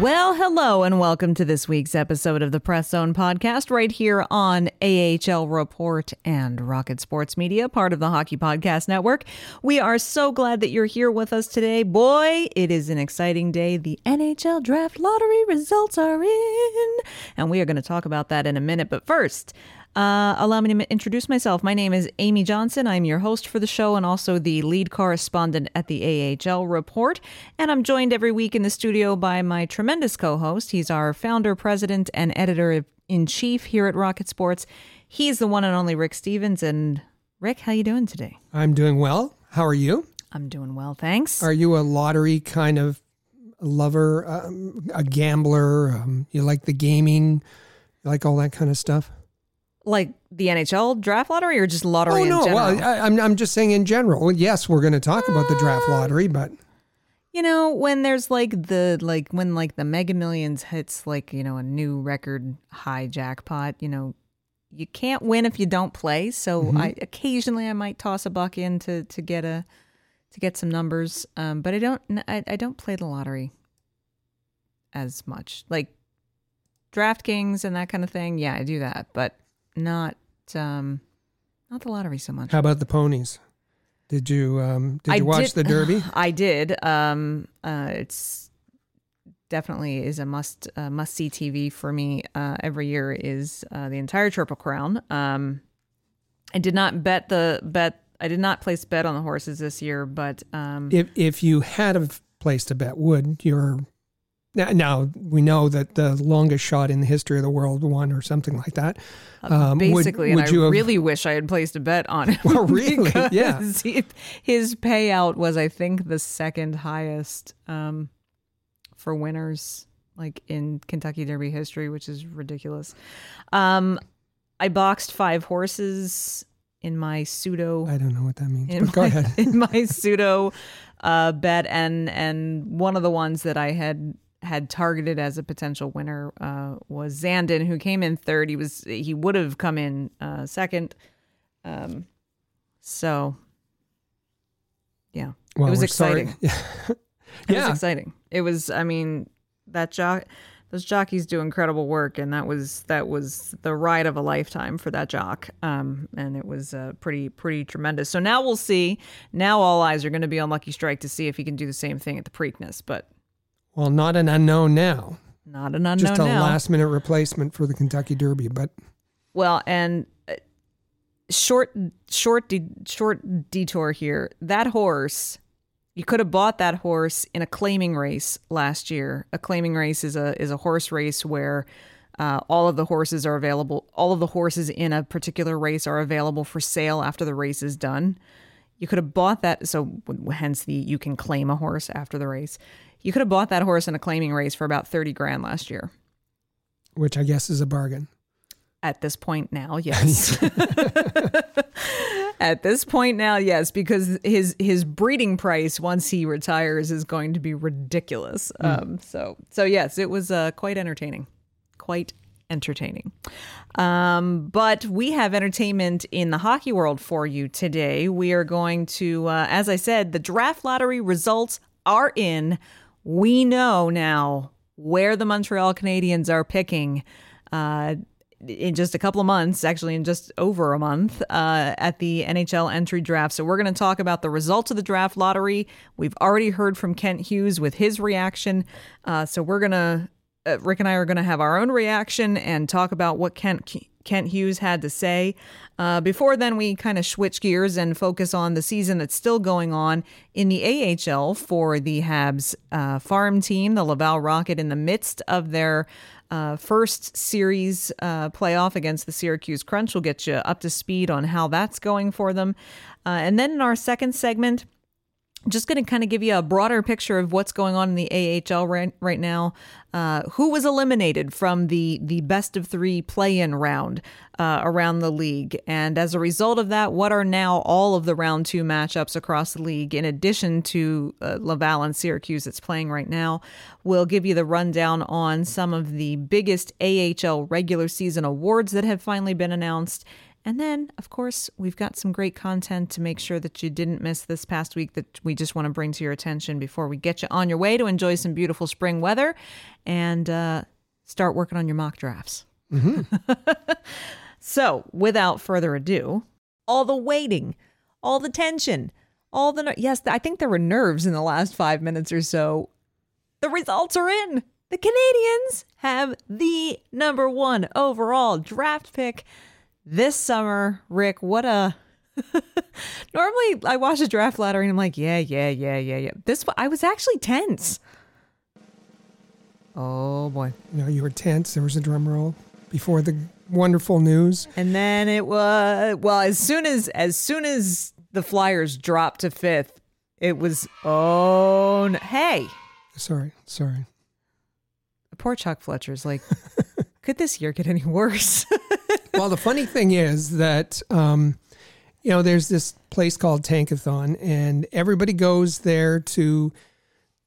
Well, hello, and welcome to this week's episode of the Press Zone podcast, right here on AHL Report and Rocket Sports Media, part of the Hockey Podcast Network. We are so glad that you're here with us today. Boy, it is an exciting day. The NHL Draft Lottery results are in, and we are going to talk about that in a minute. But first, uh, allow me to introduce myself. My name is Amy Johnson. I'm your host for the show and also the lead correspondent at the AHL Report. And I'm joined every week in the studio by my tremendous co host. He's our founder, president, and editor in chief here at Rocket Sports. He's the one and only Rick Stephens. And Rick, how you doing today? I'm doing well. How are you? I'm doing well, thanks. Are you a lottery kind of lover, um, a gambler? Um, you like the gaming? You like all that kind of stuff? Like the NHL draft lottery or just lottery oh, no. Well, I, I'm, I'm just saying in general. Yes, we're going to talk about the draft lottery, but you know when there's like the like when like the mega millions hits like you know a new record high jackpot you know you can't win if you don't play so Mm-hmm. i occasionally i might toss a buck in to to get a to get some numbers um but i don't i, I don't play the lottery as much like draftkings and that kind of thing yeah i do that but not um not the lottery so much how about the ponies? Did you um, did I you watch did- the Derby? I did. Um, uh, it's definitely is a must uh, must see TV for me. Uh, every year is uh, the entire Triple Crown. Um, I did not bet the bet. I did not place bet on the horses this year, but um, if if you had a place to bet, would your now, now we know that the longest shot in the history of the world won or something like that. Um, basically, would and you I have- really wish I had placed a bet on it. Well, really? Yeah. he- his payout was, I think, the second highest um, for winners, like in Kentucky Derby history, which is ridiculous. Um, I boxed five horses in my pseudo I don't know what that means, in go my, ahead. in my pseudo uh, bet, and and one of the ones that I had had targeted as a potential winner uh, was Zandon, who came in third. He was he would have come in uh, second. Um, so yeah, Well, it was exciting. It Yeah. was exciting. It was. I mean, that jock. Those jockeys do incredible work, and that was that was the ride of a lifetime for that jock. Um, and it was uh, pretty pretty tremendous. So now we'll see. Now all eyes are going to be on Lucky Strike to see if he can do the same thing at the Preakness, but Well, not an unknown now. not an unknown Just a now. last minute replacement for the Kentucky Derby, but Well, and uh, short, short, de- short detour here. That horse, you could have bought that horse in a claiming race last year. A claiming race is a is a horse race where uh, all of the horses are available. All of the horses in a particular race are available for sale after the race is done. You could have bought that. So hence the you can claim a horse after the race. You could have bought that horse in a claiming race for about thirty grand last year. which I guess is a bargain. At this point now, yes. At this point now, yes, because his his breeding price once he retires is going to be ridiculous. Um, so so yes, it was uh, quite entertaining, quite entertaining. Um, but we have entertainment in the hockey world for you today. We are going to, uh, as I said, the draft lottery results are in. We know now where the Montreal Canadiens are picking. Uh, in just a couple of months, actually, in just over a month, uh, at the NHL entry draft. So, we're going to talk about the results of the draft lottery. We've already heard from Kent Hughes with his reaction. Uh, so, we're going to, uh, Rick and I are going to have our own reaction and talk about what Kent. Kent Hughes had to say. Uh, before then, we kind of switch gears and focus on the season that's still going on in the AHL for the Habs uh, farm team, the Laval Rocket, in the midst of their uh, first series uh, playoff against the Syracuse Crunch. We'll get you up to speed on how that's going for them. Uh, and then in our second segment, just going to kind of give you a broader picture of what's going on in the AHL right, right now. Uh, who was eliminated from the the best of three play-in round uh, around the league, and as a result of that, what are now all of the round two matchups across the league, in addition to uh, Laval and Syracuse that's playing right now. We'll give you the rundown on some of the biggest AHL regular season awards that have finally been announced and then, of course, we've got some great content to make sure that you didn't miss this past week that we just want to bring to your attention before we get you on your way to enjoy some beautiful spring weather and uh, start working on your mock drafts. Mm-hmm. so, without further ado, all the waiting, all the tension, all the. Ner- yes, I think there were nerves in the last five minutes or so. The results are in. The Canadiens have the number one overall draft pick this summer, Rick, what a normally I watch a draft ladder and I'm like, yeah, yeah, yeah, yeah, yeah. This I was actually tense. Oh boy. Know, you were tense. There was a drum roll before the wonderful news. And then it was well, as soon as as soon as the Flyers dropped to fifth, it was oh no. hey. Sorry, sorry. Poor Chuck Fletcher's like, could this year get any worse? well, the funny thing is that, um, you know, there's this place called Tankathon, and everybody goes there to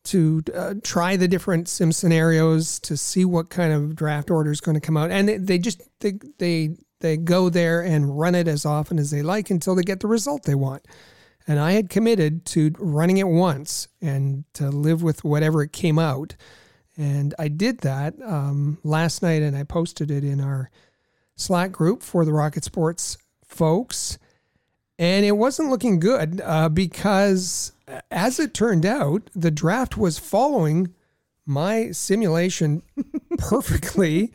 to uh, try the different sim scenarios to see what kind of draft order is going to come out, and they, they just they they they go there and run it as often as they like until they get the result they want. And I had committed to running it once and to live with whatever it came out. And I did that um, last night, and I posted it in our Slack group for the Rocket Sports folks. And it wasn't looking good uh, because, as it turned out, the draft was following my simulation perfectly.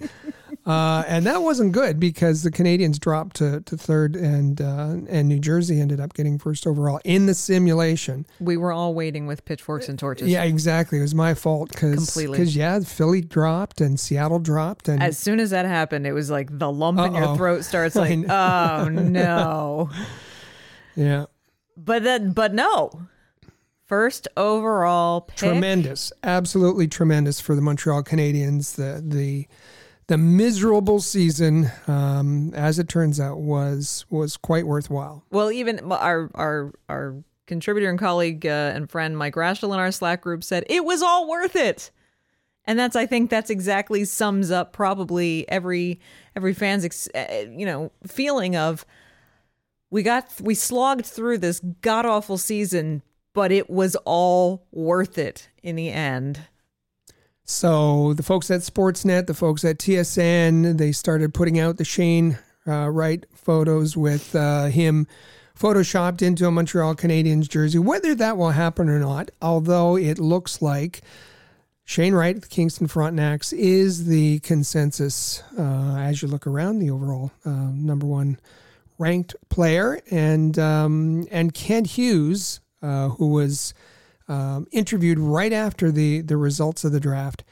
Uh, and that wasn't good because the Canadiens dropped to, to third, and uh, and New Jersey ended up getting first overall in the simulation. We were all waiting with pitchforks and torches. Yeah, exactly. It was my fault because because yeah, Philly dropped and Seattle dropped, and as soon as that happened, it was like the lump Uh-oh. in your throat starts like, oh no. Yeah. But then, but no. First overall pick. Tremendous, absolutely tremendous for the Montreal Canadiens. The the the miserable season, um, as it turns out, was was quite worthwhile. Well, even our our our contributor and colleague uh, and friend Mike Rashel in our Slack group said it was all worth it, and that's I think that's exactly sums up probably every every fan's ex, uh, you know feeling of we got we slogged through this god awful season, but it was all worth it in the end. So the folks at Sportsnet, the folks at TSN, they started putting out the Shane uh, Wright photos with uh, him photoshopped into a Montreal Canadiens jersey. Whether that will happen or not, although it looks like Shane Wright, the Kingston Frontenacs, is the consensus uh, as you look around the overall uh, number one ranked player, and um, and Kent Hughes, uh, who was um, interviewed right after the the results of the draft.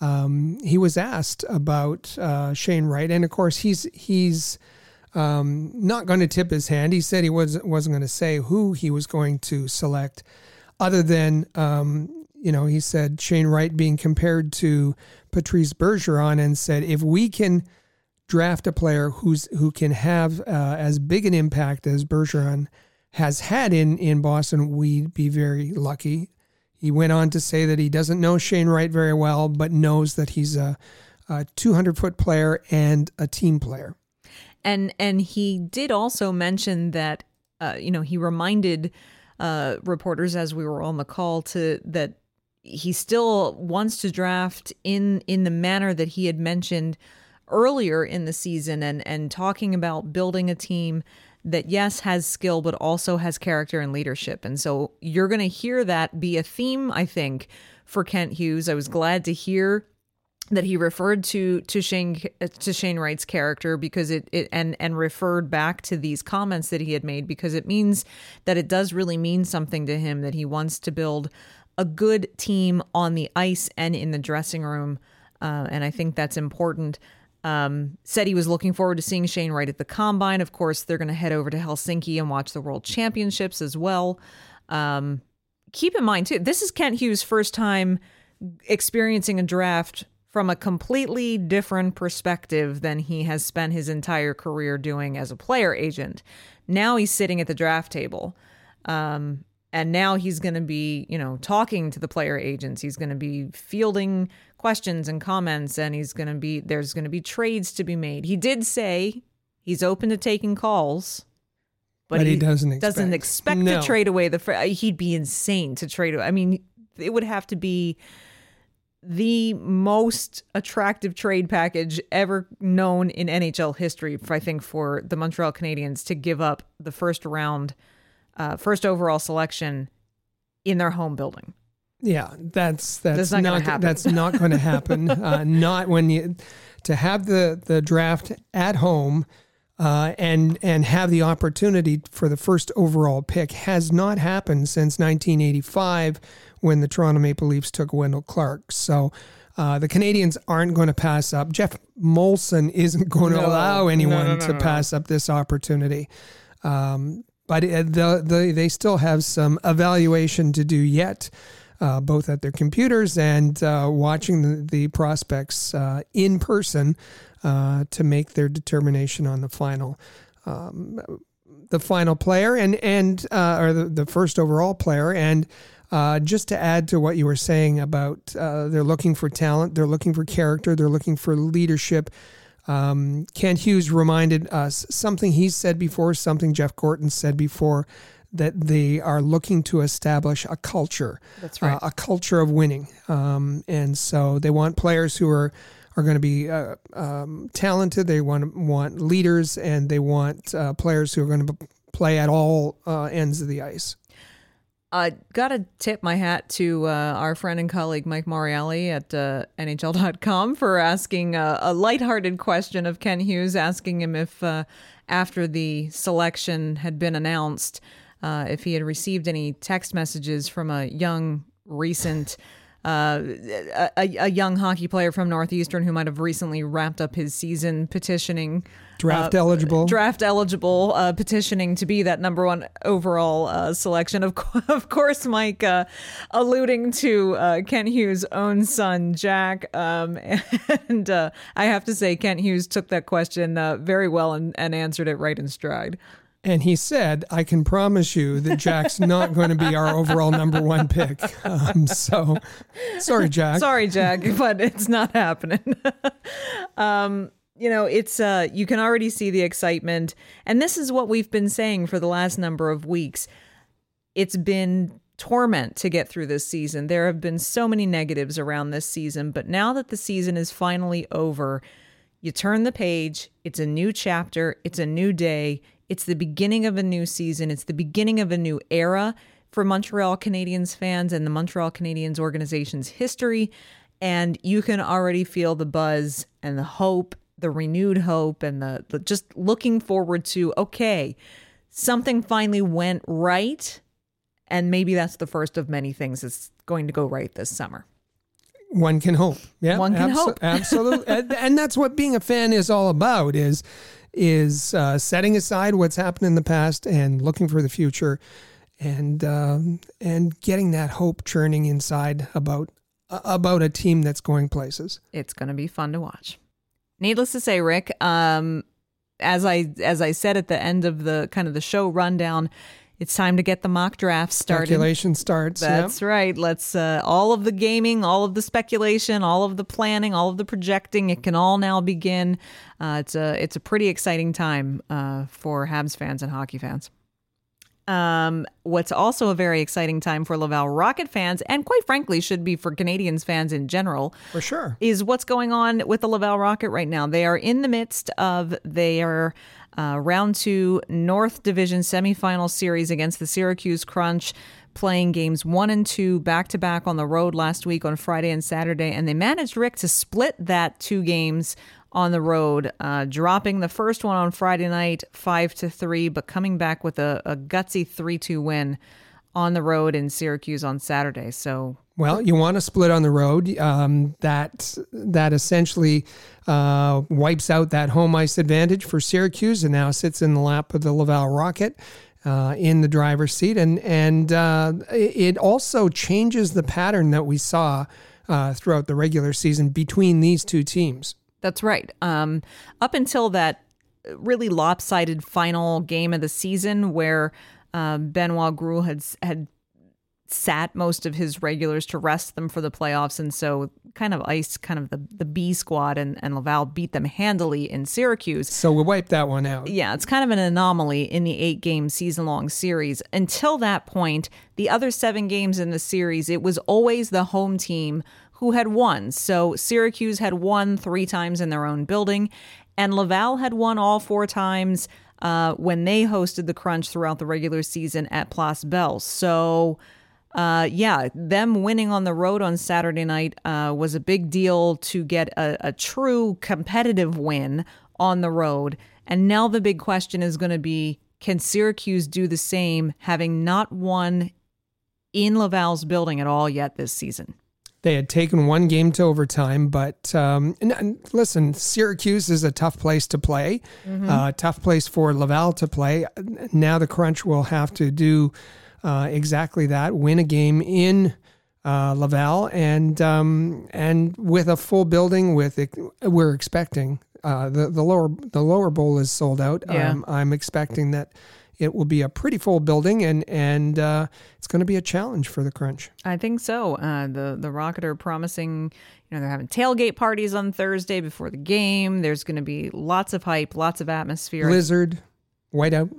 Um, he was asked about uh, Shane Wright, and of course he's he's um, not going to tip his hand. He said he was wasn't going to say who he was going to select, other than um, you know he said Shane Wright being compared to Patrice Bergeron, and said if we can draft a player who's who can have uh, as big an impact as Bergeron has had in, in Boston, we'd be very lucky. He went on to say that he doesn't know Shane Wright very well, but knows that he's a, a 200 foot player and a team player. And and he did also mention that uh, you know he reminded uh, reporters as we were on the call to that he still wants to draft in in the manner that he had mentioned earlier in the season and and talking about building a team that yes has skill but also has character and leadership. And so you're going to hear that be a theme i think for kent hughes. I was glad to hear that he referred to to Shane to Shane Wright's character because it, it and and referred back to these comments that he had made because it means that it does really mean something to him that he wants to build a good team on the ice and in the dressing room. Uh, and I think that's important. Um, said he was looking forward to seeing Shane Wright at the combine. Of course, they're going to head over to Helsinki and watch the World Championships as well. Um, keep in mind too, this is Kent Hughes' first time experiencing a draft from a completely different perspective than he has spent his entire career doing as a player agent. Now he's sitting at the draft table. Um, and now he's going to be, you know, talking to the player agents. He's going to be fielding questions and comments, and he's going to be, there's going to be trades to be made. He did say he's open to taking calls. But, but he, he, doesn't expect, doesn't expect no. to trade away the. He'd be insane to trade. Away. I mean, it would have to be the most attractive trade package ever known in NHL history, I think, for the Montreal Canadiens to give up the first round, uh, first overall selection in their home building. Yeah, that's that's, that's not, not that's not going to happen. uh, not when you to have the the draft at home uh, and and have the opportunity for the first overall pick has not happened since 1985 when the Toronto Maple Leafs took Wendell Clark. So uh, the Canadiens aren't going to pass up. Geoff Molson isn't going to allow anyone no, no, no, to pass up this opportunity. Um, but the, the, they still have some evaluation to do yet. Uh, both at their computers and uh, watching the, the prospects uh, in person uh, to make their determination on the final um, the final player and and uh, or the, the first overall player and uh, just to add to what you were saying about uh, they're looking for talent, they're looking for character, they're looking for leadership. Um, Kent Hughes reminded us something he said before, something Jeff Gorton said before, that they are looking to establish a culture. That's right. Uh, a culture of winning. Um, and so they want players who are are going to be uh, um, talented. They want want leaders, and they want uh, players who are going to play at all uh, ends of the ice. I got to tip my hat to uh, our friend and colleague Mike Morreale at uh, NHL.com for asking a, a lighthearted question of Kent Hughes, asking him if, uh, after the selection had been announced, uh, if he had received any text messages from a young, recent uh, a, a, young hockey player from Northeastern who might have recently wrapped up his season petitioning draft uh, eligible. draft eligible uh, petitioning to be that number one overall uh, selection. Of, co- of course Mike uh, alluding to uh, Kent Hughes own son Jack. Um, and I have to say Kent Hughes took that question very well and, and answered it right in stride and he said, I can promise you that Jack's not going to be our overall number one pick. Um, so, sorry, Jack. Sorry, Jack, but it's not happening. um, you know, it's, uh, you can already see the excitement. And this is what we've been saying for the last number of weeks. It's been torment to get through this season. There have been so many negatives around this season, but now that the season is finally over, you turn the page, it's a new chapter, it's a new day it's the beginning of a new season. It's the beginning of a new era for Montreal Canadiens fans and the Montreal Canadiens organization's history. And you can already feel the buzz and the hope, the renewed hope, and the, the just looking forward to, okay, something finally went right. And maybe that's the first of many things that's going to go right this summer. One can hope. Yeah, one can abso- hope. absolutely, and, and that's what being a fan is all about. Is is uh, setting aside what's happened in the past and looking for the future, and um, and getting that hope churning inside about uh, about a team that's going places. It's going to be fun to watch. Needless to say, Rick, um, as I as I said at the end of the kind of the show rundown, it's time to get the mock draft started. Speculation starts. That's yep. right. Let's uh, all of the gaming, all of the speculation, all of the planning, all of the projecting. It can all now begin. Uh, it's a it's a pretty exciting time uh, for Habs fans and hockey fans. Um, what's also a very exciting time for Laval Rocket fans, and quite frankly, should be for Canadiens fans in general, For sure. is what's going on with the Laval Rocket right now. They are in the midst of their uh, round two North Division semifinal series against the Syracuse Crunch, playing games one and two back to back on the road last week on Friday and Saturday. And they managed, Rick, to split that two games on the road, uh, dropping the first one on Friday night, five to three, but coming back with a, a gutsy three two win on the road in Syracuse on Saturday. So Well, you want to split on the road. Um, that that essentially uh, wipes out that home ice advantage for Syracuse, and now sits in the lap of the Laval Rocket uh, in the driver's seat, and and uh, it also changes the pattern that we saw uh, throughout the regular season between these two teams. That's right. Um, up until that really lopsided final game of the season, where uh, Benoit Groulx had had sat most of his regulars to rest them for the playoffs, and so kind of iced kind of the the B squad, and, and Laval beat them handily in Syracuse. So we wiped that one out. Yeah, it's kind of an anomaly in the eight game season long series. Until that point, the other seven games in the series, it was always the home team who had won. So Syracuse had won three times in their own building, and Laval had won all four times uh, when they hosted the Crunch throughout the regular season at Place Bell. So. Uh, yeah, them winning on the road on Saturday night uh, was a big deal to get a, a true competitive win on the road. And now the big question is going to be can Syracuse do the same, having not won in Laval's building at all yet this season? They had taken one game to overtime, but um, and, and listen, Syracuse is a tough place to play, uh, tough place for Laval to play. Now the Crunch will have to do uh, exactly that: win a game in uh, Laval, and um, and with a full building. With it, we're expecting uh, the the lower the lower bowl is sold out. Yeah. Um, I'm expecting that it will be a pretty full building, and and uh, it's going to be a challenge for the Crunch. I think so. Uh, the the Rocket are promising, you know, they're having tailgate parties on Thursday before the game. There's going to be lots of hype, lots of atmosphere. Blizzard, whiteout.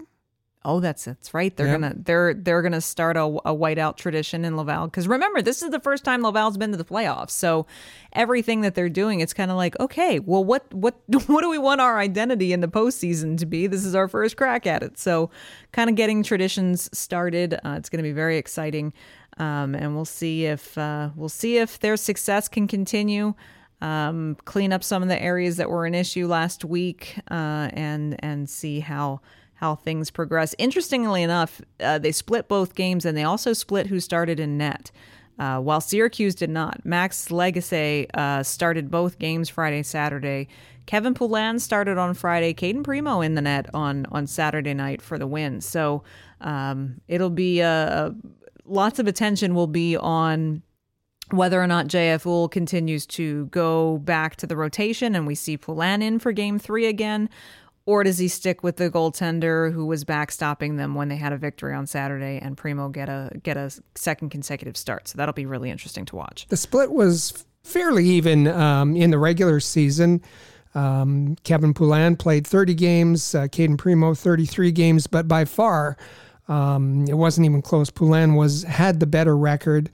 Oh, that's that's right. They're gonna they're they're gonna start a, a whiteout tradition in Laval because remember this is the first time Laval's been to the playoffs. So everything that they're doing, it's kind of like okay, well, what what what do we want our identity in the postseason to be? This is our first crack at it. So kind of getting traditions started. Uh, it's going to be very exciting, um, and we'll see if uh, we'll see if their success can continue um, clean up some of the areas that were an issue last week, uh, and and see how how things progress. Interestingly enough, uh, they split both games, and they also split who started in net. Uh, while Syracuse did not, Max Lagacé uh, started both games Friday, Saturday. Kevin Poulin started on Friday. Cayden Primeau in the net on on Saturday night for the win. So um, it'll be uh, lots of attention will be on whether or not JF Houle continues to go back to the rotation and we see Poulin in for game three again, or does he stick with the goaltender who was backstopping them when they had a victory on Saturday and Primeau get a get a second consecutive start? So that'll be really interesting to watch. The split was fairly even um, in the regular season. Um, Kevin Poulin played 30 games, uh, Cayden Primeau 33 games, but by far um, it wasn't even close. Poulin was had the better record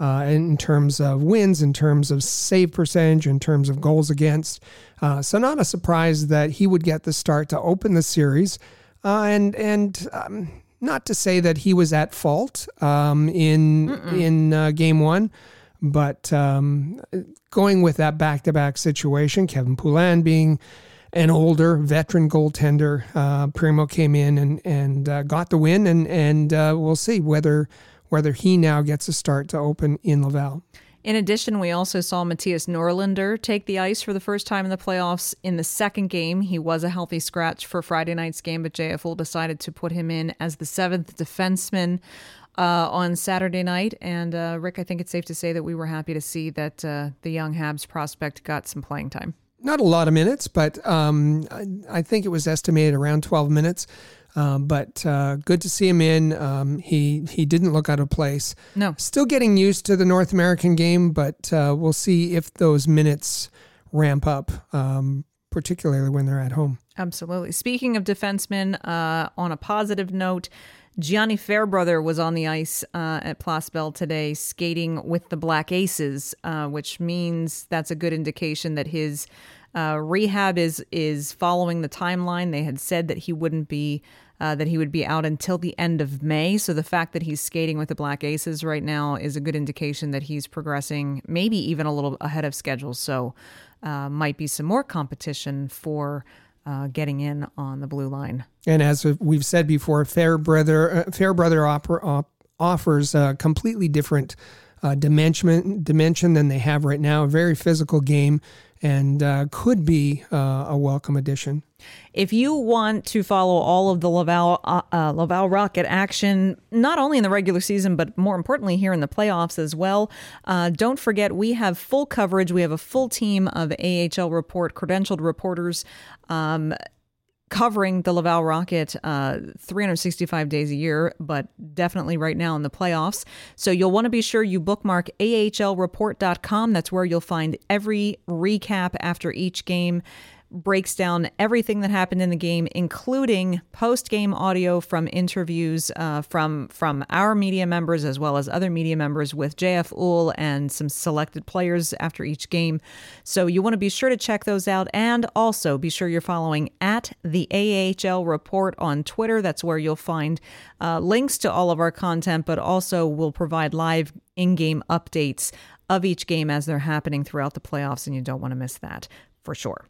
uh, in terms of wins, in terms of save percentage, in terms of goals against. Uh, so not a surprise that he would get the start to open the series, uh, and and um, not to say that he was at fault um, in in uh, game one. But um, going with that back to back situation, Kevin Poulin being an older veteran goaltender, uh, Primeau came in and and uh, got the win, and and uh, we'll see whether whether he now gets a start to open in Laval. In addition, we also saw Mattias Norlinder take the ice for the first time in the playoffs in the second game. He was a healthy scratch for Friday night's game, but JFL decided to put him in as the seventh defenseman uh, on Saturday night. And uh, Rick, I think it's safe to say that we were happy to see that uh, the young Habs prospect got some playing time. Not a lot of minutes, but um, I, I think it was estimated around 12 minutes. Um, but uh, good to see him in. Um, he he didn't look out of place. No. Still getting used to the North American game, but uh, we'll see if those minutes ramp up um, particularly when they're at home. Absolutely. Speaking of defensemen, uh, on a positive note, Gianni Fairbrother was on the ice uh, at Place Bell today, skating with the Black Aces, uh, which means that's a good indication that his uh, rehab is is following the timeline. They had said that he wouldn't be uh, that he would be out until the end of May. So the fact that he's skating with the Black Aces right now is a good indication that he's progressing, maybe even a little ahead of schedule. So uh, might be some more competition for uh, getting in on the blue line. And as we've said before, Fairbrother uh, Fairbrother opera, op, offers a completely different uh, dimension dimension than they have right now. A very physical game and uh, could be uh, a welcome addition. If you want to follow all of the Laval uh, uh, Laval Rocket action, not only in the regular season but more importantly here in the playoffs as well, uh, don't forget we have full coverage. We have a full team of AHL report credentialed reporters. Um, covering the Laval Rocket uh, 365 days a year, but definitely right now in the playoffs. So you'll want to be sure you bookmark ahlreport.com. That's where you'll find every recap after each game breaks down everything that happened in the game, including post-game audio from interviews uh, from from our media members as well as other media members with JF Houle and some selected players after each game. So you want to be sure to check those out, and also be sure you're following at the AHL Report on Twitter. That's where you'll find uh, links to all of our content, but also we'll provide live in-game updates of each game as they're happening throughout the playoffs, and you don't want to miss that for sure.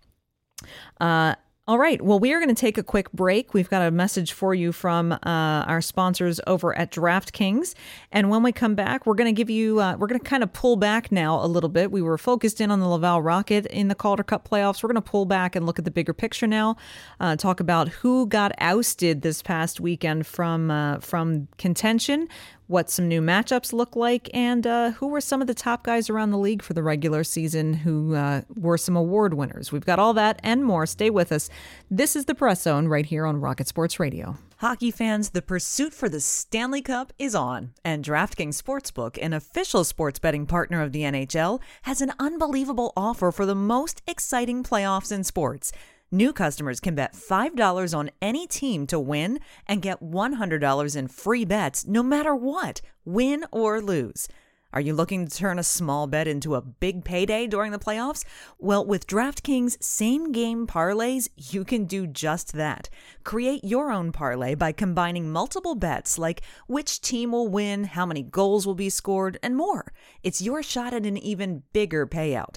Uh, all right. Well, we are going to take a quick break. We've got a message for you from uh, our sponsors over at DraftKings. And when we come back, we're going to give you, uh, we're going to kind of pull back now a little bit. We were focused in on the Laval Rocket in the Calder Cup playoffs. We're going to pull back and look at the bigger picture now, uh, talk about who got ousted this past weekend from, uh, from contention what some new matchups look like, and uh, who were some of the top guys around the league for the regular season who uh, were some award winners. We've got all that and more. Stay with us. This is the Press Zone right here on Rocket Sports Radio. Hockey fans, the pursuit for the Stanley Cup is on, and DraftKings Sportsbook, an official sports betting partner of the NHL, has an unbelievable offer for the most exciting playoffs in sports. New customers can bet $5 on any team to win and get $100 in free bets no matter what, win or lose. Are you looking to turn a small bet into a big payday during the playoffs? Well, with DraftKings same game parlays, you can do just that. Create your own parlay by combining multiple bets like which team will win, how many goals will be scored, and more. It's your shot at an even bigger payout.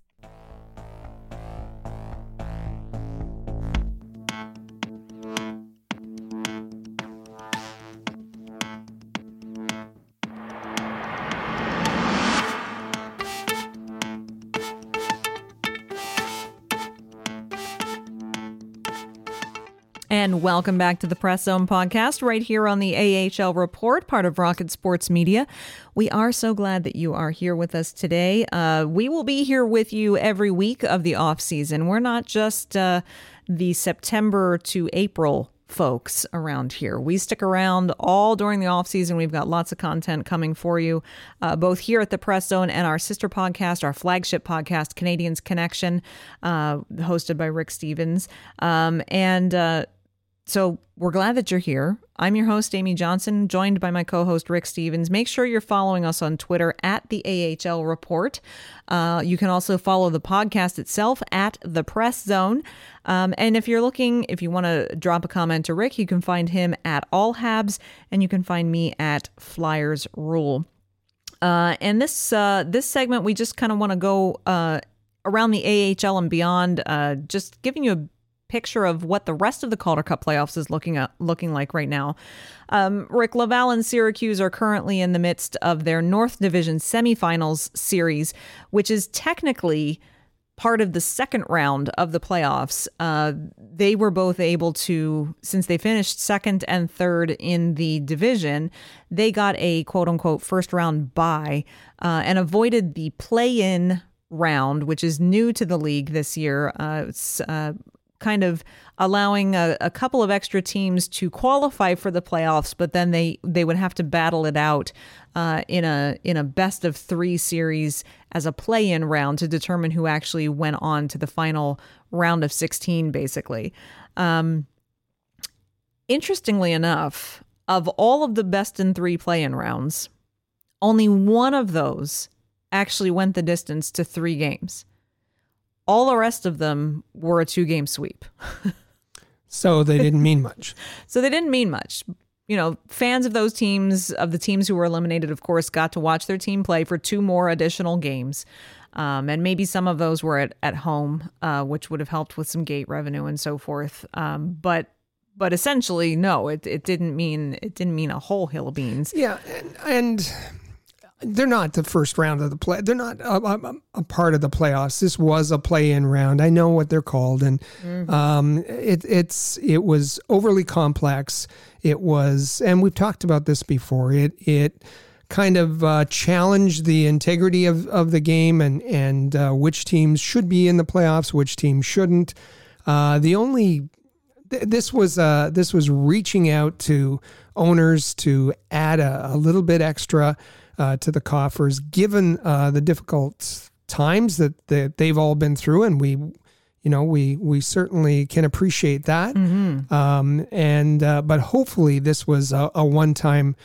And welcome back to the Press Zone podcast, right here on the AHL Report, part of Rocket Sports Media. We are so glad that you are here with us today. Uh, we will be here with you every week of the off season. We're not just uh, the September to April folks around here. We stick around all during the off season. We've got lots of content coming for you, uh, both here at the Press Zone and our sister podcast, our flagship podcast, Canadiens Connection, uh, hosted by Rick Stephens. Um, and uh, so we're glad that you're here. I'm your host, Amy Johnson, joined by my co host, Rick Stephens. Make sure you're following us on Twitter at the AHL Report. Uh, you can also follow the podcast itself at the Press Zone. Um, and if you're looking, if you want to drop a comment to Rick, you can find him at All Habs, and you can find me at Flyers Rule. Uh, and this uh, this segment, we just kind of want to go uh, around the AHL and beyond, uh, just giving you a picture of what the rest of the Calder Cup playoffs is looking at, looking like right now. Um, Rick Laval and Syracuse are currently in the midst of their North Division semifinals series, which is technically part of the second round of the playoffs. Uh, they were both able to, since they finished second and third in the division, they got a quote unquote first round bye uh, and avoided the play in round, which is new to the league this year. Uh, it's uh, kind of allowing a, a, couple of extra teams to qualify for the playoffs, but then they they would have to battle it out uh, in a in a best of three series as a play-in round to determine who actually went on to the final round of 16, basically. Um, interestingly enough, of all of the best in three play-in rounds, only one of those actually went the distance to three games. All the rest of them were a two game sweep. so they didn't mean much. so they didn't mean much. You know, fans of those teams, of the teams who were eliminated, of course, got to watch their team play for two more additional games. Um, and maybe some of those were at, at home, uh, which would have helped with some gate revenue and so forth. Um, but but essentially, no, it, it didn't mean it didn't mean a whole hill of beans. Yeah, and, and they're not the first round of the play. They're not a, a, a, part of the playoffs. This was a play-in round. I know what they're called, and mm-hmm. um, it, it's it was overly complex. It was, and we've talked about this before. It it kind of uh, challenged the integrity of, of the game and and uh, which teams should be in the playoffs, which teams shouldn't. Uh, the only th- this was uh, this was reaching out to owners to add a, a little bit extra uh, to the coffers, given uh, the difficult times that, that they've all been through, and we, you know, we we certainly can appreciate that. Mm-hmm. Um, and uh, but hopefully this was a, a one time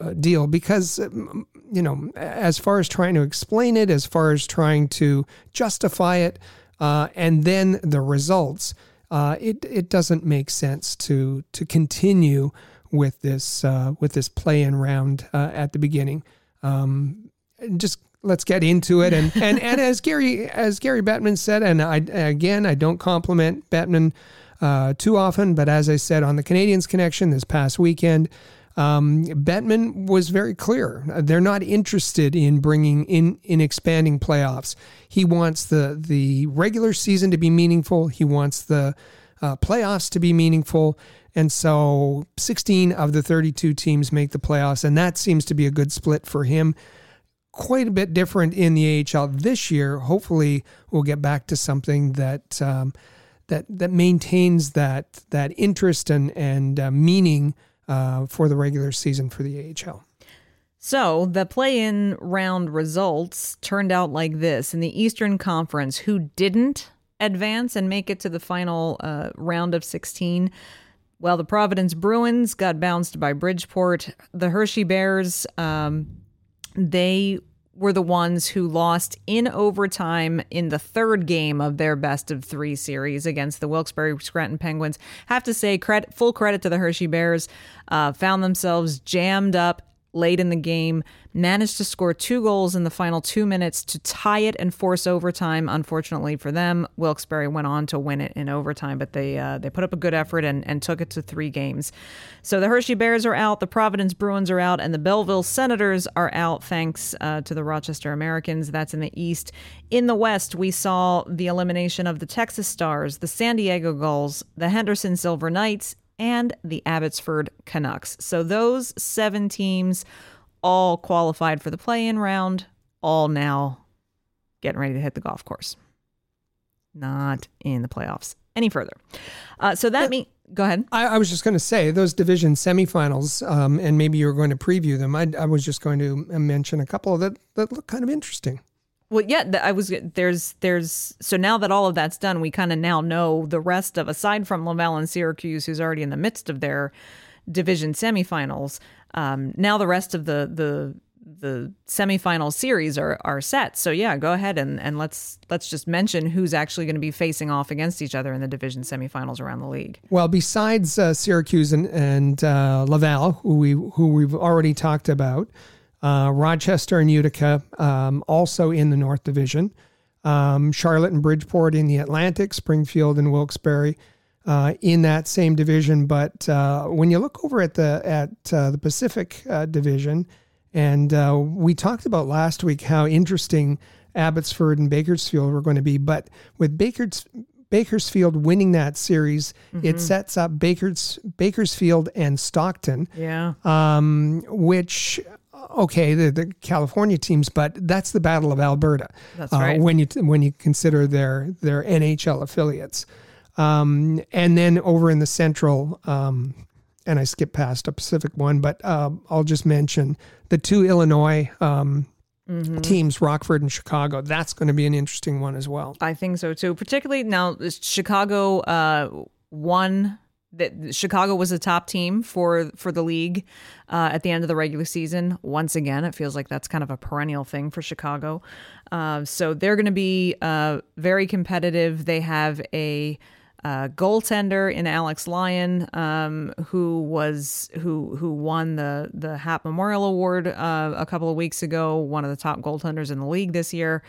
uh, deal because um, you know, as far as trying to explain it, as far as trying to justify it, uh, and then the results. Uh, it it doesn't make sense to to continue with this uh, with this play in round uh, at the beginning. Um, just let's get into it. And, and, and as Gary, as Gary Bettman said, and I, again, I don't compliment Bettman uh, too often, but as I said on the Canadiens connection this past weekend, um, Bettman was very clear. They're not interested in bringing in in expanding playoffs. He wants the the regular season to be meaningful. He wants the uh, playoffs to be meaningful. And so 16 of the 32 teams make the playoffs, and that seems to be a good split for him. Quite a bit different in the AHL this year. Hopefully, we'll get back to something that um, that that maintains that that interest and and uh, meaning uh, for the regular season for the AHL. So the play-in round results turned out like this in the Eastern Conference. Who didn't advance and make it to the final uh, round of 16? Well, the Providence Bruins got bounced by Bridgeport. The Hershey Bears, um, they were the ones who lost in overtime in the third game of their best of three series against the Wilkes-Barre Scranton Penguins. Have to say, credit, full credit to the Hershey Bears. Uh, found themselves jammed up late in the game, managed to score two goals in the final two minutes to tie it and force overtime. Unfortunately for them, Wilkes-Barre went on to win it in overtime, but they uh, they put up a good effort and, and took it to three games. So the Hershey Bears are out, the Providence Bruins are out, and the Belleville Senators are out thanks uh, to the Rochester Americans. That's in the East. In the West, we saw the elimination of the Texas Stars, the San Diego Gulls, the Henderson Silver Knights, and the Abbotsford Canucks. So those seven teams all qualified for the play in round, all now getting ready to hit the golf course. Not in the playoffs any further. Uh, so that means. Go ahead. I, I, was just going to say those division semifinals, um, and maybe you were going to preview them. I, I was just going to mention a couple that, that look kind of interesting. Well, yeah, I was there's there's so now that all of that's done, we kind of now know the rest of aside from Laval and Syracuse, who's already in the midst of their division semifinals. Um, now the rest of the the the semifinal series are are set. So yeah, go ahead and and let's let's just mention who's actually going to be facing off against each other in the division semifinals around the league. Well, besides uh, Syracuse and, and uh, Laval, who we who we've already talked about. Uh, Rochester and Utica um, also in the North Division. Um, Charlotte and Bridgeport in the Atlantic, Springfield and Wilkes-Barre uh, in that same division. But uh, when you look over at the at uh, the Pacific uh, Division, and uh, we talked about last week how interesting Abbotsford and Bakersfield were going to be. But with Bakers, Bakersfield winning that series, Mm-hmm. it sets up Bakers, Bakersfield and Stockton, Yeah. um, which okay, the, the California teams, but that's the Battle of Alberta. That's uh. When you when you consider their their NHL affiliates, um, and then over in the Central, um, and I skip past a Pacific one, but um, I'll just mention the two Illinois um, Mm-hmm. teams, Rockford and Chicago. That's going to be an interesting one as well. I think so too. Particularly now, Chicago uh, won. That Chicago was a top team for for the league uh, at the end of the regular season. Once again, it feels like that's kind of a perennial thing for Chicago. Uh, so they're going to be uh, very competitive. They have a uh, goaltender in Alex Lyon, um, who was who who won the the Hap Memorial Award uh, a couple of weeks ago. One of the top goaltenders in the league this year.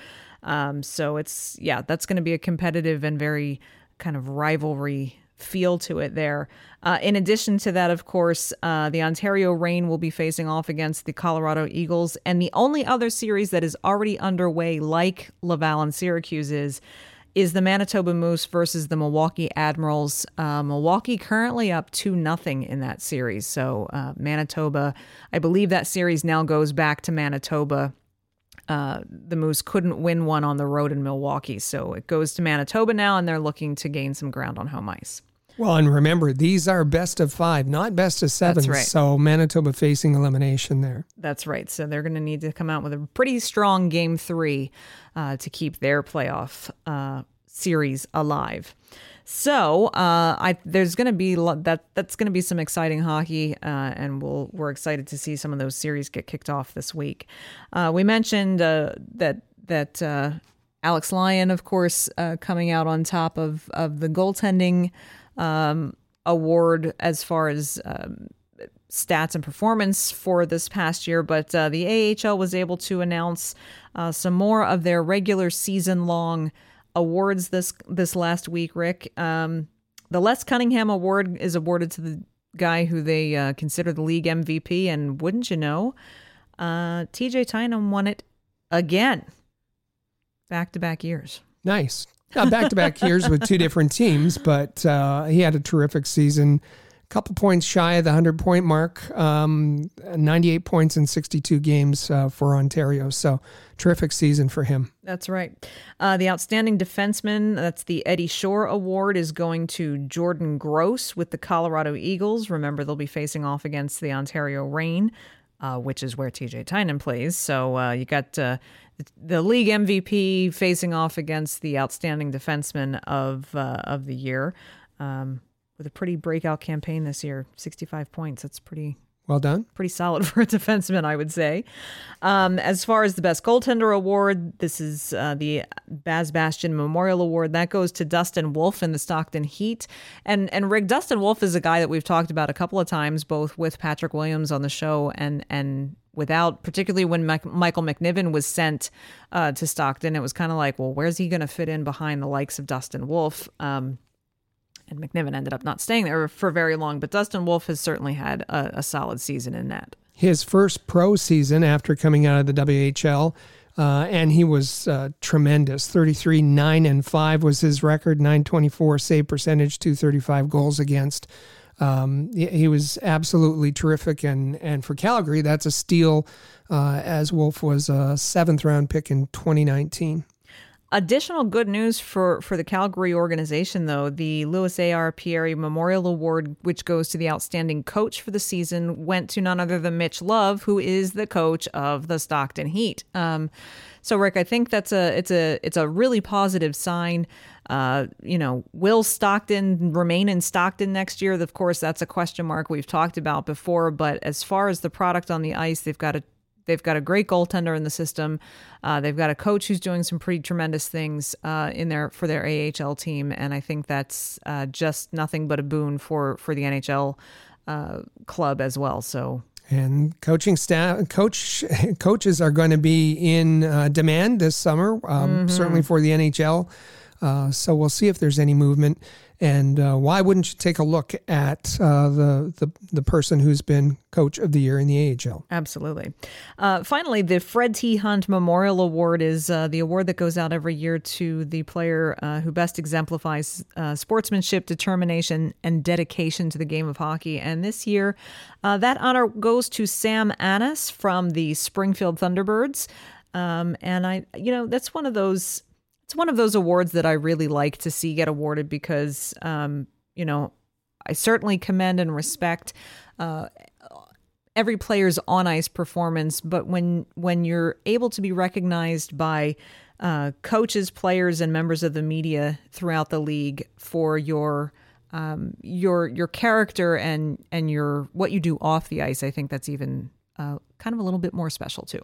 Um, so it's yeah, that's going to be a competitive and very kind of rivalry feel to it there. Uh, in addition to that, of course, uh, the Ontario Reign will be facing off against the Colorado Eagles, and the only other series that is already underway, like Laval and Syracuse, is is the Manitoba Moose versus the Milwaukee Admirals. Uh, Milwaukee currently up two nothing in that series. So uh, Manitoba, I believe that series now goes back to Manitoba. Uh, the Moose couldn't win one on the road in Milwaukee, so it goes to Manitoba now, and they're looking to gain some ground on home ice. Well, and remember, these are best of five, not best of seven. right. So Manitoba facing elimination there. That's right. So they're going to need to come out with a pretty strong game three uh, to keep their playoff uh, series alive. So uh, I there's going to be that that's going to be some exciting hockey, uh, and we'll we're excited to see some of those series get kicked off this week. Uh, we mentioned uh, that that uh, Alex Lyon, of course, uh, coming out on top of of the goaltending um, award as far as um, stats and performance for this past year, but uh, the AHL was able to announce uh, some more of their regular season long awards this this last week. Rick, um, the Les Cunningham Award is awarded to the guy who they uh, consider the league MVP, and wouldn't you know, uh, TJ Tynan won it again, back to back years. Nice. Back to back years with two different teams, but uh, he had a terrific season. A couple points shy of the 100 point mark, um, 98 points in 62 games uh, for Ontario. So, terrific season for him. That's right. Uh, the outstanding defenseman, that's the Eddie Shore Award, is going to Jordan Gross with the Colorado Eagles. Remember, they'll be facing off against the Ontario Reign, uh, which is where TJ Tynan plays. So uh, you got uh, the league MVP facing off against the outstanding defenseman of uh, of the year. Um, with a pretty breakout campaign this year, 65 points. That's pretty Well done. pretty solid for a defenseman, I would say. Um, as far as the best goaltender award, this is uh, the Baz Bastien Memorial Award. That goes to Dustin Wolf in the Stockton Heat. And and Rick Dustin Wolf is a guy that we've talked about a couple of times, both with Patrick Williams on the show and and without, particularly when Mike, Michael McNiven was sent uh, to Stockton. It was kind of like, well, where's he going to fit in behind the likes of Dustin Wolf? Um, and McNiven ended up not staying there for very long, but Dustin Wolf has certainly had a, a solid season in that. His first pro season after coming out of the WHL. Uh, and he was uh, tremendous. 33, 9, and 5 was his record, 924 save percentage, 235 goals against. Um, he, was absolutely terrific. And, and for Calgary, that's a steal, uh, as Wolf was a seventh round pick in 2019. Additional good news for, for the Calgary organization, though the Louis A.R. Pieri Memorial Award, which goes to the outstanding coach for the season, went to none other than Mitch Love, who is the coach of the Stockton Heat. Um, so, Rick, I think that's a it's a it's a really positive sign. Uh, you know, will Stockton remain in Stockton next year? Of course, that's a question mark we've talked about before. But as far as the product on the ice, they've got a They've got a great goaltender in the system. Uh, they've got a coach who's doing some pretty tremendous things uh, in their for their AHL team, and I think that's uh, just nothing but a boon for for the NHL uh, club as well. So And coaching staff, coach coaches are going to be in uh, demand this summer, um, certainly for the NHL. Uh, so we'll see if there's any movement. And uh, why wouldn't you take a look at uh, the, the the person who's been coach of the year in the AHL? Absolutely. Uh, finally, the Fred T. Hunt Memorial Award is uh, the award that goes out every year to the player uh, who best exemplifies uh, sportsmanship, determination, and dedication to the game of hockey. And this year, that honor goes to Sam Anas from the Springfield Thunderbirds. Um, and I, you know, that's one of those it's one of those awards that I really like to see get awarded because, um, you know, I certainly commend and respect uh, every player's on ice performance, but when when you're able to be recognized by uh, coaches, players, and members of the media throughout the league for your um, your your character and and your what you do off the ice, I think that's even uh, kind of a little bit more special too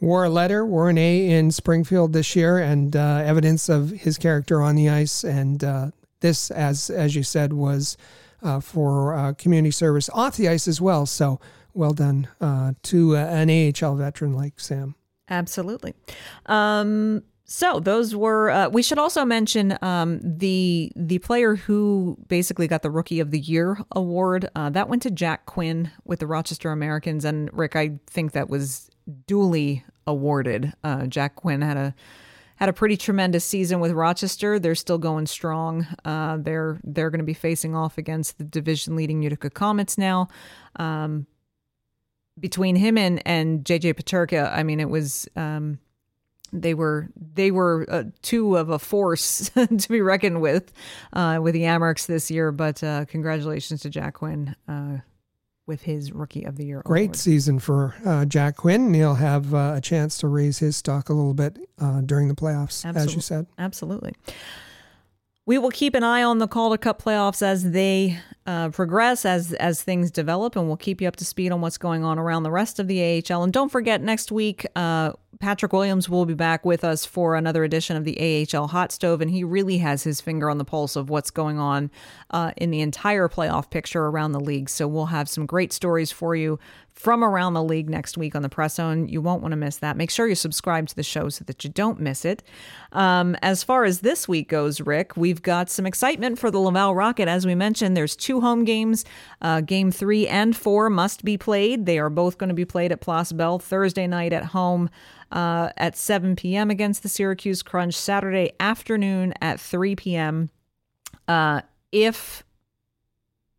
wore a letter, wore an A in Springfield this year, and uh, evidence of his character on the ice. And uh, this, as as you said, was uh, for uh, community service off the ice as well. So well done uh, to uh, an AHL veteran like Sam. Absolutely. Um, so those were. We should also mention um, the the player who basically got the Rookie of the Year award. That went to Jack Quinn with the Rochester Americans. And Rick, I think that was duly awarded. Uh, Jack Quinn had a had a pretty tremendous season with Rochester. They're still going strong. Uh, they're they're going to be facing off against the division leading Utica Comets now. Um, between him and and JJ Peterka, I mean, it was. Um, they were they were uh, two of a force to be reckoned with uh, with the Amerks this year. But uh, congratulations to Jack Quinn uh, with his Rookie of the Year. Great award. season for uh, Jack Quinn. He'll have uh, a chance to raise his stock a little bit uh, during the playoffs, Absolutely. as you said. Absolutely. We will keep an eye on the Calder Cup playoffs as they uh, progress, as as things develop, and we'll keep you up to speed on what's going on around the rest of the AHL. And don't forget, next week, uh, Patrick Williams will be back with us for another edition of the AHL Hot Stove, and he really has his finger on the pulse of what's going on uh, in the entire playoff picture around the league. So we'll have some great stories for you from around the league next week on the Press Zone. You won't want to miss that. Make sure you subscribe to the show so that you don't miss it. Um, as far as this week goes, Rick, we've got some excitement for the Laval Rocket. As we mentioned, there's two home games. Uh, game three and four must be played. They are both going to be played at Place Bell Thursday night at home. Uh, at 7 p.m. against the Syracuse Crunch, Saturday afternoon at 3 p.m. Uh, if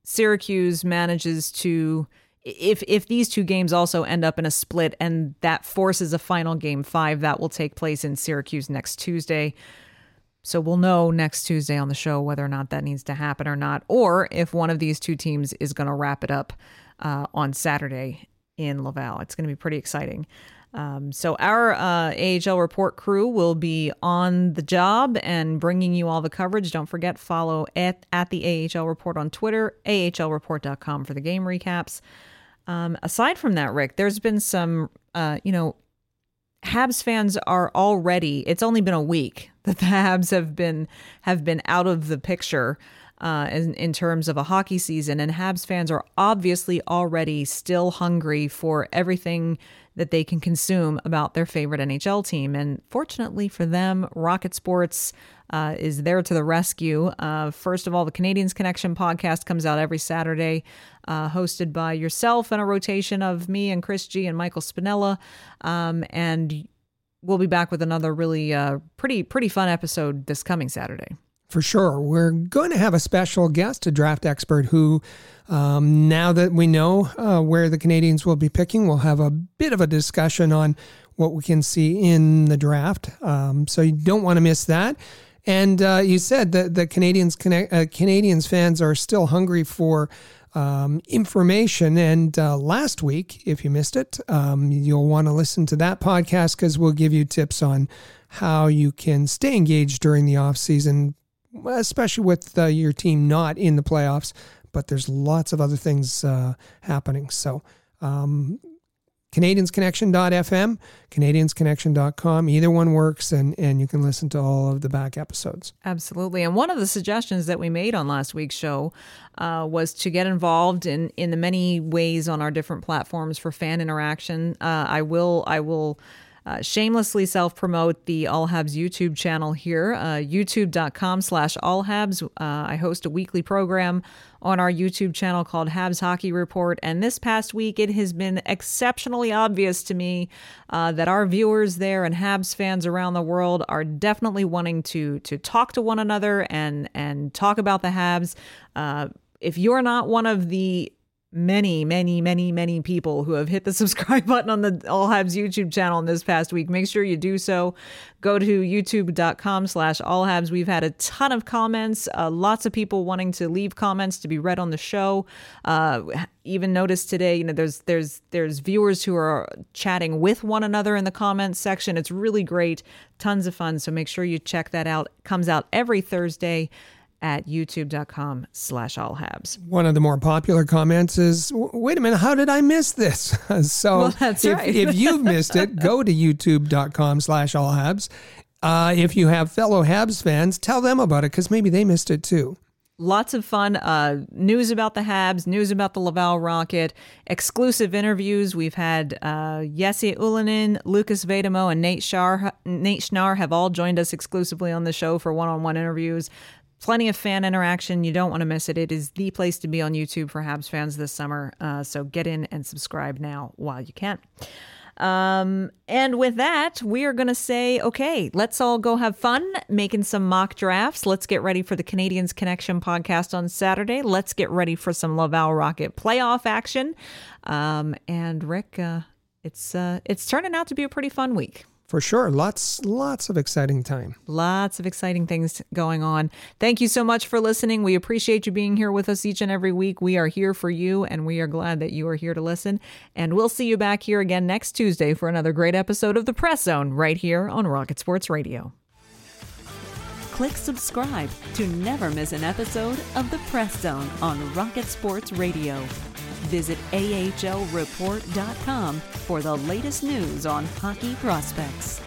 Syracuse manages to if if these two games also end up in a split and that forces a final game five, that will take place in Syracuse next Tuesday. So we'll know next Tuesday on the show whether or not that needs to happen or not, or if one of these two teams is going to wrap it up uh, on Saturday in Laval. It's going to be pretty exciting. Um, so our uh, AHL report crew will be on the job and bringing you all the coverage. Don't forget follow at, at the AHL report on Twitter, ahlreport.com for the game recaps. Um, aside from that, Rick, there's been some, uh, you know, Habs fans are already. It's only been a week that the Habs have been have been out of the picture uh, in, in terms of a hockey season, and Habs fans are obviously already still hungry for everything that they can consume about their favorite NHL team. And fortunately for them, Rocket Sports uh, is there to the rescue. Uh, first of all, the Canadiens Connection podcast comes out every Saturday, uh, hosted by yourself and a rotation of me and Chris G and Michael Spinella. Um, and we'll be back with another really uh, pretty pretty fun episode this coming Saturday. For sure. We're going to have a special guest, a draft expert who, um, now that we know uh, where the Canadiens will be picking, we'll have a bit of a discussion on what we can see in the draft. Um, so you don't want to miss that. And uh, you said that the Canadiens uh, Canadiens fans are still hungry for um, information. And uh, last week, if you missed it, um, you'll want to listen to that podcast because we'll give you tips on how you can stay engaged during the off season, especially with uh, your team not in the playoffs. But there's lots of other things uh, happening. So um, CanadiensConnection.fm, CanadiensConnection.com. Either one works, and, and you can listen to all of the back episodes. Absolutely. And one of the suggestions that we made on last week's show uh, was to get involved in, in the many ways on our different platforms for fan interaction. Uh, I will, I will uh, shamelessly self promote the All Habs YouTube channel here, uh, youtube.com slash All Habs. Uh, I host a weekly program on our YouTube channel called Habs Hockey Report. And this past week, it has been exceptionally obvious to me uh, that our viewers there and Habs fans around the world are definitely wanting to to talk to one another and and talk about the Habs. Uh, if you're not one of the many, many, many, many people who have hit the subscribe button on the All Habs YouTube channel in this past week. Make sure you do so. Go to youtube.com slash All Habs. We've had a ton of comments, uh, lots of people wanting to leave comments to be read on the show. Uh, even noticed today, you know, there's there's there's viewers who are chatting with one another in the comments section. It's really great, tons of fun. So make sure you check that out. It comes out every Thursday at youtube.com slash allhabs. One of the more popular comments is, wait a minute, how did I miss this? so well, if, right. if you've missed it, go to youtube.com slash allhabs. Uh, if you have fellow Habs fans, tell them about it because maybe they missed it too. Lots of fun uh, news about the Habs, news about the Laval Rocket, exclusive interviews. We've had uh, Jesse Ylönen, Lukas Vejdemo, and Nate, Shar, Nate Schnarr have all joined us exclusively on the show for one-on-one interviews plenty of fan interaction. You don't want to miss it. It is the place to be on YouTube for Habs fans this summer. Uh, so get in and subscribe now while you can. Um, and with that, we are going to say, okay, let's all go have fun making some mock drafts. Let's get ready for the Canadiens Connection podcast on Saturday. Let's get ready for some Laval Rocket playoff action. Um, and Rick, uh, it's uh, it's turning out to be a pretty fun week for sure. Lots, lots of exciting time. Lots of exciting things going on. Thank you so much for listening. We appreciate you being here with us each and every week. We are here for you, and we are glad that you are here to listen. And we'll see you back here again next Tuesday for another great episode of The Press Zone right here on Rocket Sports Radio. Click subscribe to never miss an episode of The Press Zone on Rocket Sports Radio. Visit ahlreport.com for the latest news on hockey prospects.